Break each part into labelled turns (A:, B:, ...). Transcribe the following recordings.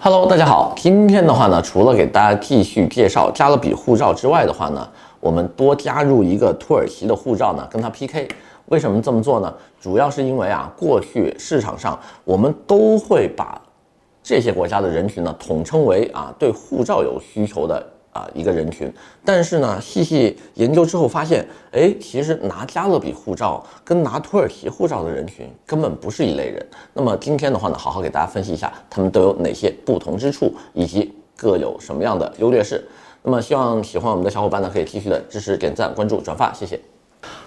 A: Hello，大家好。今天的话呢，除了给大家继续介绍加勒比护照之外的话呢，我们多加入一个土耳其的护照呢，跟它 PK。为什么这么做呢？主要是因为啊，过去市场上我们都会把这些国家的人群呢统称为啊对护照有需求的。啊，一个人群，但是呢，细细研究之后发现，哎，其实拿加勒比护照跟拿土耳其护照的人群根本不是一类人。那么今天的话呢，好好给大家分析一下，他们都有哪些不同之处，以及各有什么样的优劣势。那么希望喜欢我们的小伙伴呢，可以继续的支持、点赞、关注、转发，谢谢。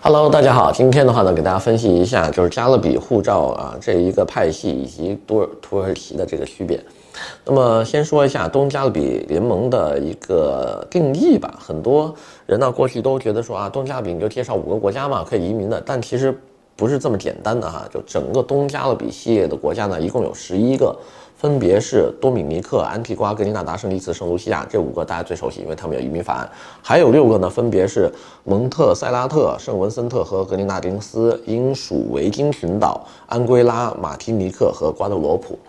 A: Hello，大家好，今天的话呢，给大家分析一下，就是加勒比护照啊这一个派系以及土耳土耳其的这个区别。那么先说一下东加勒比联盟的一个定义吧。很多人呢过去都觉得说啊，东加勒比你就介绍五个国家嘛，可以移民的。但其实不是这么简单的哈。就整个东加勒比系列的国家呢，一共有十一个，分别是多米尼克、安提瓜、格林纳达、圣尼茨、圣卢西亚这五个大家最熟悉，因为他们有移民法案。还有六个呢，分别是蒙特塞拉特、圣文森特和格林纳丁斯、英属维京群岛、安圭拉、马提尼克和瓜德罗普。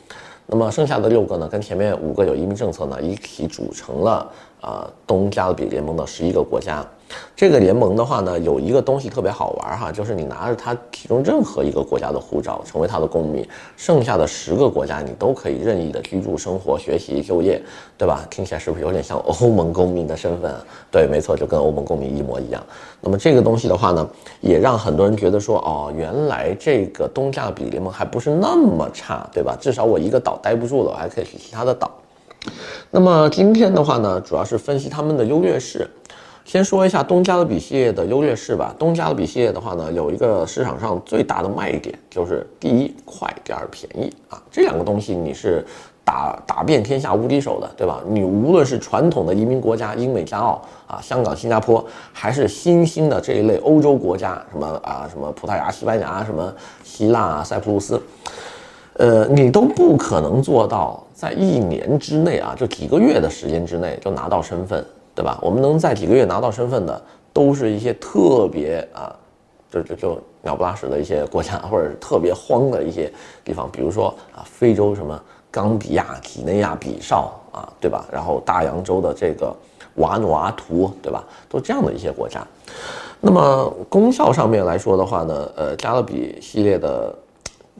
A: 那么剩下的六个呢，跟前面五个有移民政策呢一起组成了啊、呃、东加勒比联盟的十一个国家。这个联盟的话呢，有一个东西特别好玩儿哈，就是你拿着它其中任何一个国家的护照，成为它的公民，剩下的十个国家你都可以任意的居住、生活、学习、就业，对吧？听起来是不是有点像欧盟公民的身份？对，没错，就跟欧盟公民一模一样。那么这个东西的话呢，也让很多人觉得说，哦，原来这个东加比联盟还不是那么差，对吧？至少我一个岛待不住了，我还可以去其他的岛。那么今天的话呢，主要是分析他们的优劣势。先说一下东加勒比系列的优劣势吧。东加勒比系列的话呢，有一个市场上最大的卖点，就是第一快，第二便宜啊。这两个东西你是打打遍天下无敌手的，对吧？你无论是传统的移民国家英美加澳啊，香港、新加坡，还是新兴的这一类欧洲国家，什么啊什么葡萄牙、西班牙，什么希腊啊、塞浦路斯，呃，你都不可能做到在一年之内啊，就几个月的时间之内就拿到身份。对吧？我们能在几个月拿到身份的，都是一些特别啊，就就就鸟不拉屎的一些国家，或者特别荒的一些地方，比如说啊，非洲什么冈比亚、几内亚、比绍啊，对吧？然后大洋洲的这个瓦努阿图，对吧？都这样的一些国家。那么功效上面来说的话呢，呃，加勒比系列的。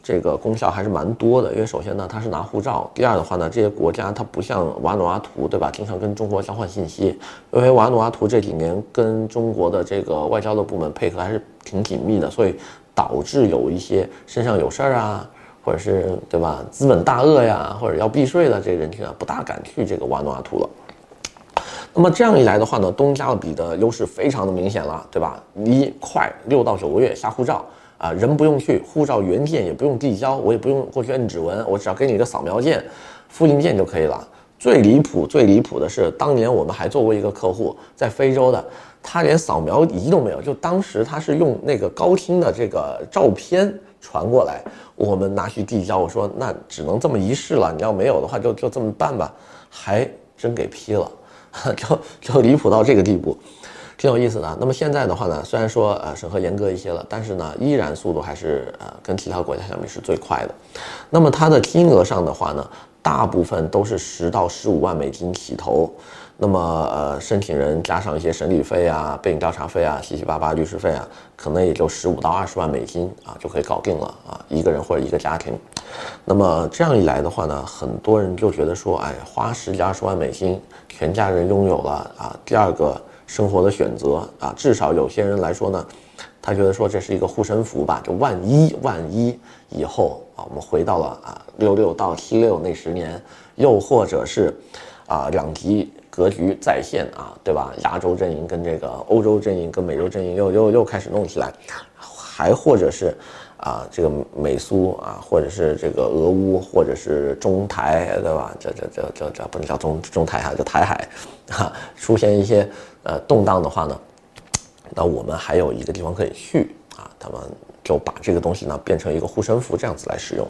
A: 这个功效还是蛮多的，因为首先呢，它是拿护照；第二的话呢，这些国家它不像瓦努阿图，对吧？经常跟中国交换信息，因为瓦努阿图这几年跟中国的这个外交的部门配合还是挺紧密的，所以导致有一些身上有事儿啊，或者是对吧，资本大鳄呀，或者要避税的这个人群啊，不大敢去这个瓦努阿图了。那么这样一来的话呢，东加勒比的优势非常的明显了，对吧？一快六到九个月下护照。啊，人不用去，护照原件也不用递交，我也不用过去摁指纹，我只要给你一个扫描件、复印件就可以了。最离谱、最离谱的是，当年我们还做过一个客户，在非洲的，他连扫描仪都没有，就当时他是用那个高清的这个照片传过来，我们拿去递交，我说那只能这么一试了，你要没有的话就就这么办吧，还真给批了，就就离谱到这个地步。挺有意思的。那么现在的话呢，虽然说呃审核严格一些了，但是呢，依然速度还是呃跟其他国家相比是最快的。那么它的金额上的话呢，大部分都是十到十五万美金起头。那么呃申请人加上一些审理费啊、背景调查费啊、七七八八律师费啊，可能也就十五到二十万美金啊就可以搞定了啊，一个人或者一个家庭。那么这样一来的话呢，很多人就觉得说，哎，花十几二十万美金，全家人拥有了啊。第二个。生活的选择啊，至少有些人来说呢，他觉得说这是一个护身符吧，就万一万一以后啊，我们回到了啊六六到七六那十年，又或者是啊两极格局再现啊，对吧？亚洲阵营跟这个欧洲阵营跟美洲阵营又又又开始弄起来，还或者是啊这个美苏啊，或者是这个俄乌，或者是中台，对吧？这这这这这不能叫中中台哈，叫台海，哈，出现一些。呃，动荡的话呢，那我们还有一个地方可以去啊，他们就把这个东西呢变成一个护身符这样子来使用。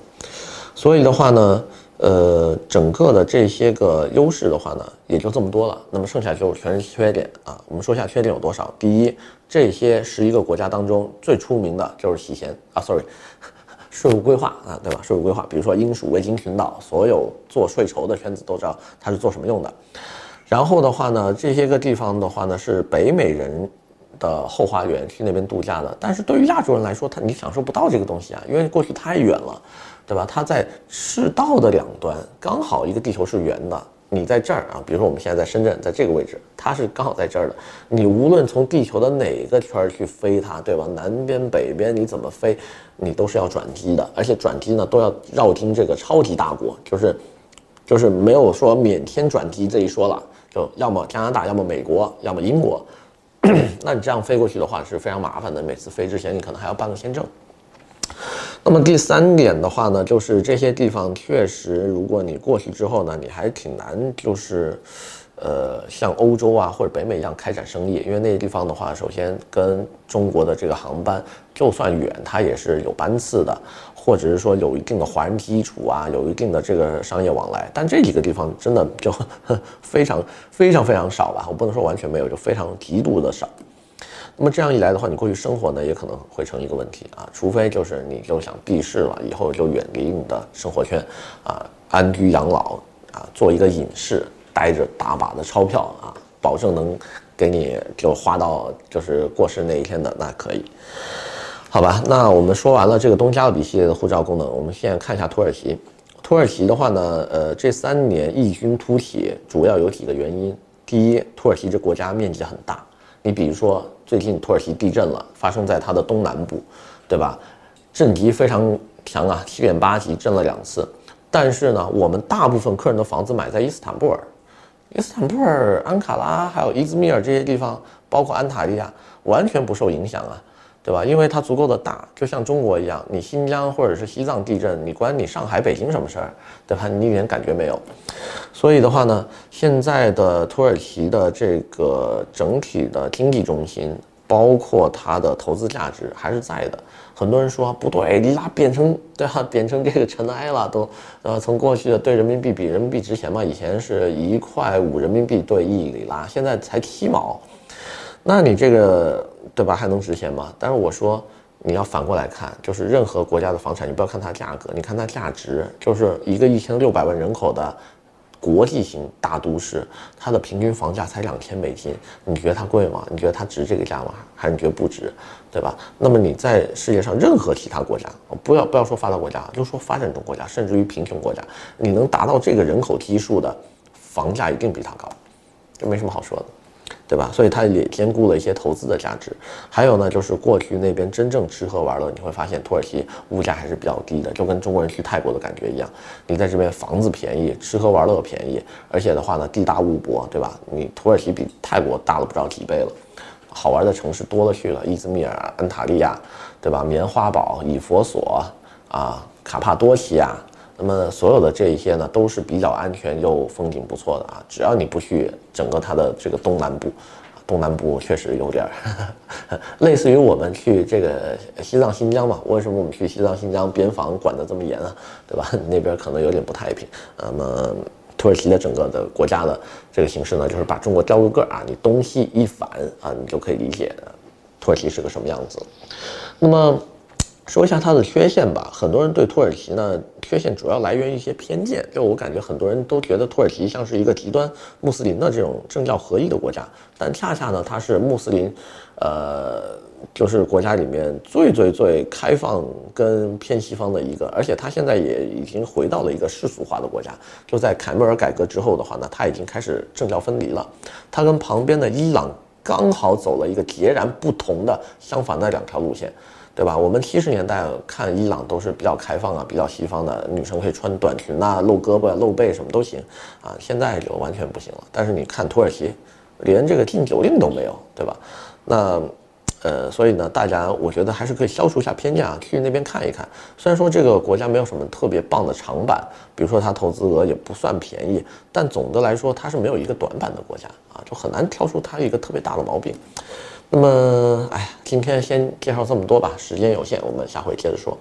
A: 所以的话呢，呃，整个的这些个优势的话呢，也就这么多了。那么剩下就全是缺点啊。我们说一下缺点有多少。第一，这些十一个国家当中最出名的就是洗钱啊，sorry，税务规划啊，对吧？税务规划，比如说英属维京群岛，所有做税筹的圈子都知道它是做什么用的。然后的话呢，这些个地方的话呢，是北美人的后花园，去那边度假的。但是对于亚洲人来说，他你享受不到这个东西啊，因为过去太远了，对吧？它在赤道的两端，刚好一个地球是圆的。你在这儿啊，比如说我们现在在深圳，在这个位置，它是刚好在这儿的。你无论从地球的哪个圈儿去飞它，对吧？南边、北边，你怎么飞，你都是要转机的，而且转机呢都要绕经这个超级大国，就是，就是没有说免签转机这一说了，就要么加拿大，要么美国，要么英国。那你这样飞过去的话是非常麻烦的，每次飞之前你可能还要办个签证。那么第三点的话呢，就是这些地方确实，如果你过去之后呢，你还挺难，就是，呃，像欧洲啊或者北美一样开展生意，因为那些地方的话，首先跟中国的这个航班就算远，它也是有班次的，或者是说有一定的华人基础啊，有一定的这个商业往来。但这几个地方真的就非常非常非常少吧，我不能说完全没有，就非常极度的少。那么这样一来的话，你过去生活呢也可能会成一个问题啊，除非就是你就想避世了，以后就远离你的生活圈，啊，安居养老啊，做一个隐士，带着大把的钞票啊，保证能给你就花到就是过世那一天的，那可以，好吧？那我们说完了这个东加勒比系列的护照功能，我们现在看一下土耳其。土耳其的话呢，呃，这三年异军突起，主要有几个原因。第一，土耳其这国家面积很大。你比如说，最近土耳其地震了，发生在它的东南部，对吧？震级非常强啊，七点八级，震了两次。但是呢，我们大部分客人的房子买在伊斯坦布尔，伊斯坦布尔、安卡拉还有伊兹密尔这些地方，包括安塔利亚，完全不受影响啊。对吧？因为它足够的大，就像中国一样，你新疆或者是西藏地震，你关你上海、北京什么事儿？对吧？你一点感觉没有。所以的话呢，现在的土耳其的这个整体的经济中心，包括它的投资价值还是在的。很多人说不对，里拉变成对吧？变成这个尘埃了，都呃，从过去的兑人民币比人民币值钱嘛，以前是一块五人民币兑一里拉，现在才七毛。那你这个对吧，还能值钱吗？但是我说你要反过来看，就是任何国家的房产，你不要看它价格，你看它价值，就是一个一千六百万人口的国际型大都市，它的平均房价才两千美金，你觉得它贵吗？你觉得它值这个价吗？还是你觉得不值，对吧？那么你在世界上任何其他国家，不要不要说发达国家，就说发展中国家，甚至于贫穷国家，你能达到这个人口基数的房价一定比它高，这没什么好说的。对吧？所以它也兼顾了一些投资的价值。还有呢，就是过去那边真正吃喝玩乐，你会发现土耳其物价还是比较低的，就跟中国人去泰国的感觉一样。你在这边房子便宜，吃喝玩乐便宜，而且的话呢，地大物博，对吧？你土耳其比泰国大了不知道几倍了，好玩的城市多了去了，伊兹密尔、安塔利亚，对吧？棉花堡、以弗所啊，卡帕多奇亚。那么所有的这一些呢，都是比较安全又风景不错的啊。只要你不去整个它的这个东南部，东南部确实有点儿 类似于我们去这个西藏、新疆嘛。为什么我们去西藏、新疆边防管得这么严啊？对吧？那边可能有点不太平。那么土耳其的整个的国家的这个形式呢，就是把中国调个个啊，你东西一反啊，你就可以理解土耳其是个什么样子。那么。说一下它的缺陷吧。很多人对土耳其呢，缺陷主要来源于一些偏见。就我感觉，很多人都觉得土耳其像是一个极端穆斯林的这种政教合一的国家，但恰恰呢，它是穆斯林，呃，就是国家里面最最最开放跟偏西方的一个。而且它现在也已经回到了一个世俗化的国家。就在凯末尔改革之后的话呢，它已经开始政教分离了。它跟旁边的伊朗刚好走了一个截然不同的相反的两条路线。对吧？我们七十年代看伊朗都是比较开放啊，比较西方的，女生可以穿短裙呐、啊，露胳膊、露背什么都行啊。现在就完全不行了。但是你看土耳其，连这个禁酒令都没有，对吧？那，呃，所以呢，大家我觉得还是可以消除一下偏见啊，去那边看一看。虽然说这个国家没有什么特别棒的长板，比如说它投资额也不算便宜，但总的来说它是没有一个短板的国家啊，就很难挑出它一个特别大的毛病。那么，哎呀，今天先介绍这么多吧，时间有限，我们下回接着说。